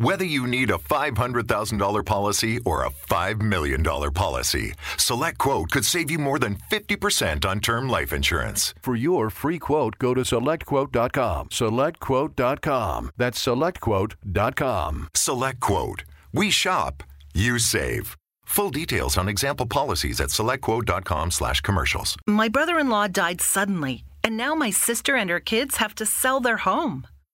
Whether you need a $500,000 policy or a $5 million policy, Select Quote could save you more than 50% on term life insurance. For your free quote, go to selectquote.com. SelectQuote.com. That's selectquote.com. Select Quote. We shop, you save. Full details on example policies at selectquote.com slash commercials. My brother in law died suddenly, and now my sister and her kids have to sell their home.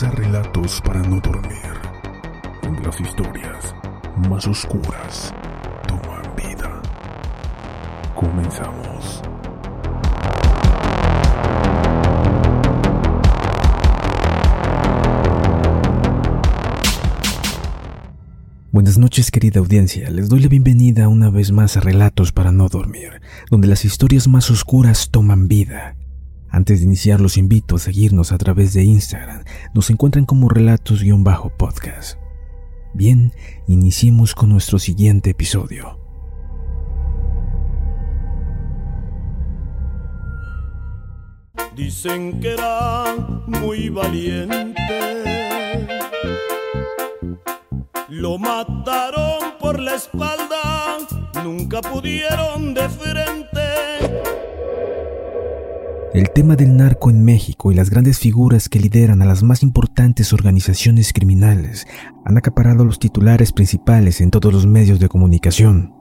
A Relatos para no dormir, donde las historias más oscuras toman vida. Comenzamos. Buenas noches querida audiencia, les doy la bienvenida una vez más a Relatos para no dormir, donde las historias más oscuras toman vida. Antes de iniciar los invito a seguirnos a través de Instagram, nos encuentran como relatos-podcast. Bien, iniciemos con nuestro siguiente episodio. Dicen que era muy valiente. Lo mataron por la espalda, nunca pudieron de El tema del narco en México y las grandes figuras que lideran a las más importantes organizaciones criminales han acaparado los titulares principales en todos los medios de comunicación.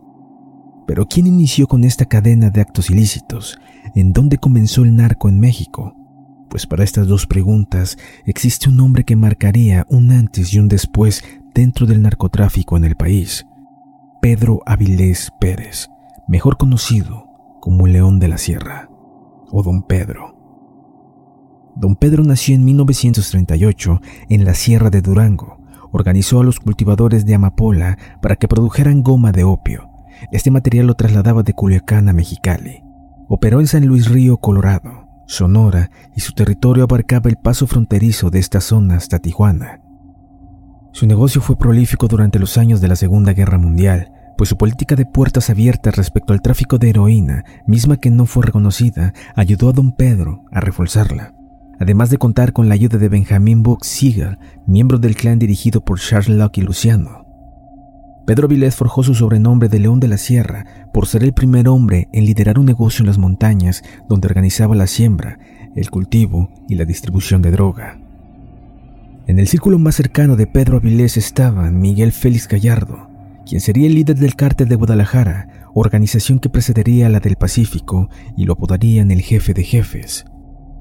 Pero ¿quién inició con esta cadena de actos ilícitos? ¿En dónde comenzó el narco en México? Pues para estas dos preguntas existe un hombre que marcaría un antes y un después dentro del narcotráfico en el país. Pedro Avilés Pérez, mejor conocido como León de la Sierra o Don Pedro. Don Pedro nació en 1938 en la Sierra de Durango. Organizó a los cultivadores de amapola para que produjeran goma de opio. Este material lo trasladaba de Culiacán a Mexicali. Operó en San Luis Río, Colorado, Sonora, y su territorio abarcaba el paso fronterizo de esta zona hasta Tijuana. Su negocio fue prolífico durante los años de la Segunda Guerra Mundial, pues su política de puertas abiertas respecto al tráfico de heroína, misma que no fue reconocida, ayudó a don Pedro a reforzarla. Además de contar con la ayuda de Benjamin Buck Siegel, miembro del clan dirigido por Charles Locke y Luciano. Pedro Vilés forjó su sobrenombre de León de la Sierra por ser el primer hombre en liderar un negocio en las montañas donde organizaba la siembra, el cultivo y la distribución de droga. En el círculo más cercano de Pedro Avilés estaban Miguel Félix Gallardo, quien sería el líder del cártel de Guadalajara, organización que precedería a la del Pacífico y lo apodarían el jefe de jefes.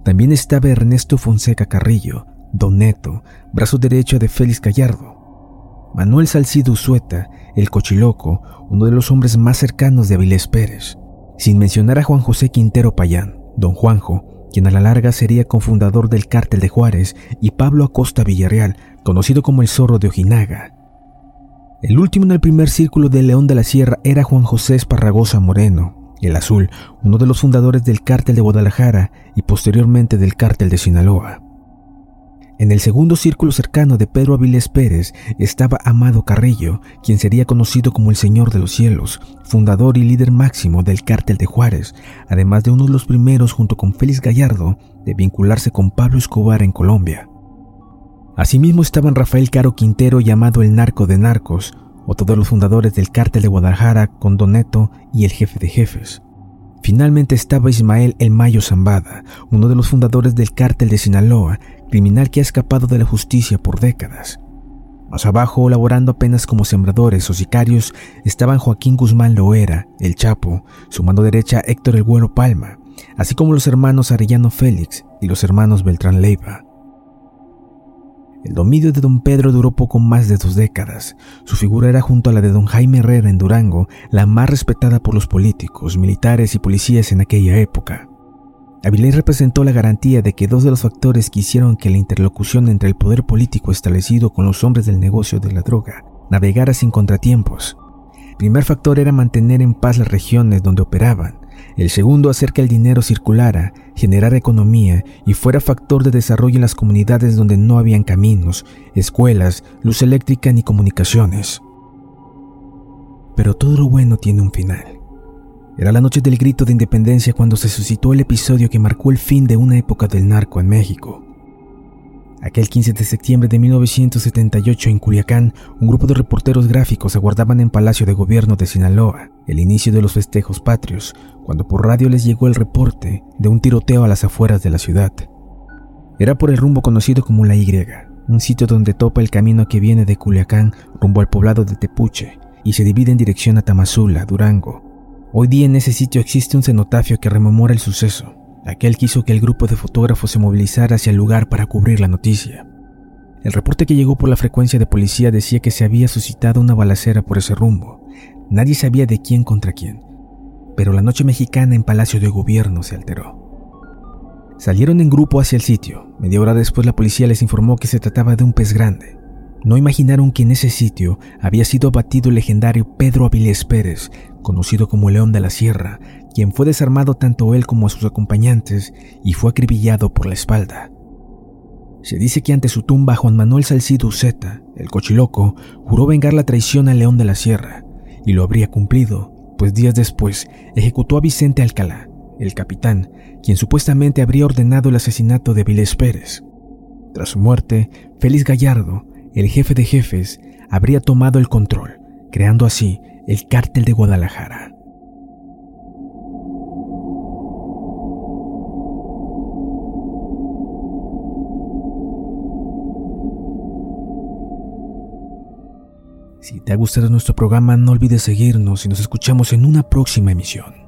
También estaba Ernesto Fonseca Carrillo, Don Neto, brazo derecho de Félix Gallardo. Manuel Salcido Usueta, el cochiloco, uno de los hombres más cercanos de Avilés Pérez, sin mencionar a Juan José Quintero Payán, Don Juanjo, quien a la larga sería cofundador del cártel de Juárez, y Pablo Acosta Villarreal, conocido como el Zorro de Ojinaga. El último en el primer círculo de León de la Sierra era Juan José Esparragosa Moreno, el Azul, uno de los fundadores del cártel de Guadalajara y posteriormente del cártel de Sinaloa. En el segundo círculo cercano de Pedro Avilés Pérez estaba Amado Carrillo, quien sería conocido como el Señor de los Cielos, fundador y líder máximo del cártel de Juárez, además de uno de los primeros junto con Félix Gallardo de vincularse con Pablo Escobar en Colombia. Asimismo estaban Rafael Caro Quintero llamado el Narco de Narcos, otro de los fundadores del cártel de Guadalajara con Doneto y el jefe de jefes. Finalmente estaba Ismael El Mayo Zambada, uno de los fundadores del cártel de Sinaloa, criminal que ha escapado de la justicia por décadas. Más abajo, laborando apenas como sembradores o sicarios, estaban Joaquín Guzmán Loera, el Chapo, su mano derecha Héctor El Güero Palma, así como los hermanos Arellano Félix y los hermanos Beltrán Leiva. El dominio de don Pedro duró poco más de dos décadas. Su figura era junto a la de don Jaime Herrera en Durango la más respetada por los políticos, militares y policías en aquella época. Avilés representó la garantía de que dos de los factores que hicieron que la interlocución entre el poder político establecido con los hombres del negocio de la droga navegara sin contratiempos. El primer factor era mantener en paz las regiones donde operaban, el segundo, hacer que el dinero circulara, generara economía y fuera factor de desarrollo en las comunidades donde no habían caminos, escuelas, luz eléctrica ni comunicaciones. Pero todo lo bueno tiene un final. Era la noche del grito de independencia cuando se suscitó el episodio que marcó el fin de una época del narco en México. Aquel 15 de septiembre de 1978 en Culiacán, un grupo de reporteros gráficos aguardaban en Palacio de Gobierno de Sinaloa el inicio de los festejos patrios, cuando por radio les llegó el reporte de un tiroteo a las afueras de la ciudad. Era por el rumbo conocido como La Y, un sitio donde topa el camino que viene de Culiacán rumbo al poblado de Tepuche y se divide en dirección a Tamazula, Durango. Hoy día en ese sitio existe un cenotafio que rememora el suceso, Aquel quiso que el grupo de fotógrafos se movilizara hacia el lugar para cubrir la noticia. El reporte que llegó por la frecuencia de policía decía que se había suscitado una balacera por ese rumbo. Nadie sabía de quién contra quién, pero la noche mexicana en Palacio de Gobierno se alteró. Salieron en grupo hacia el sitio. Media hora después la policía les informó que se trataba de un pez grande. No imaginaron que en ese sitio había sido abatido el legendario Pedro Avilés Pérez, conocido como León de la Sierra, quien fue desarmado tanto él como a sus acompañantes y fue acribillado por la espalda. Se dice que ante su tumba Juan Manuel Salcido Zeta, el cochiloco, juró vengar la traición al León de la Sierra, y lo habría cumplido, pues días después ejecutó a Vicente Alcalá, el capitán, quien supuestamente habría ordenado el asesinato de Vilés Pérez. Tras su muerte, Félix Gallardo, el jefe de jefes, habría tomado el control, creando así el cártel de Guadalajara. Si te ha gustado nuestro programa, no olvides seguirnos y nos escuchamos en una próxima emisión.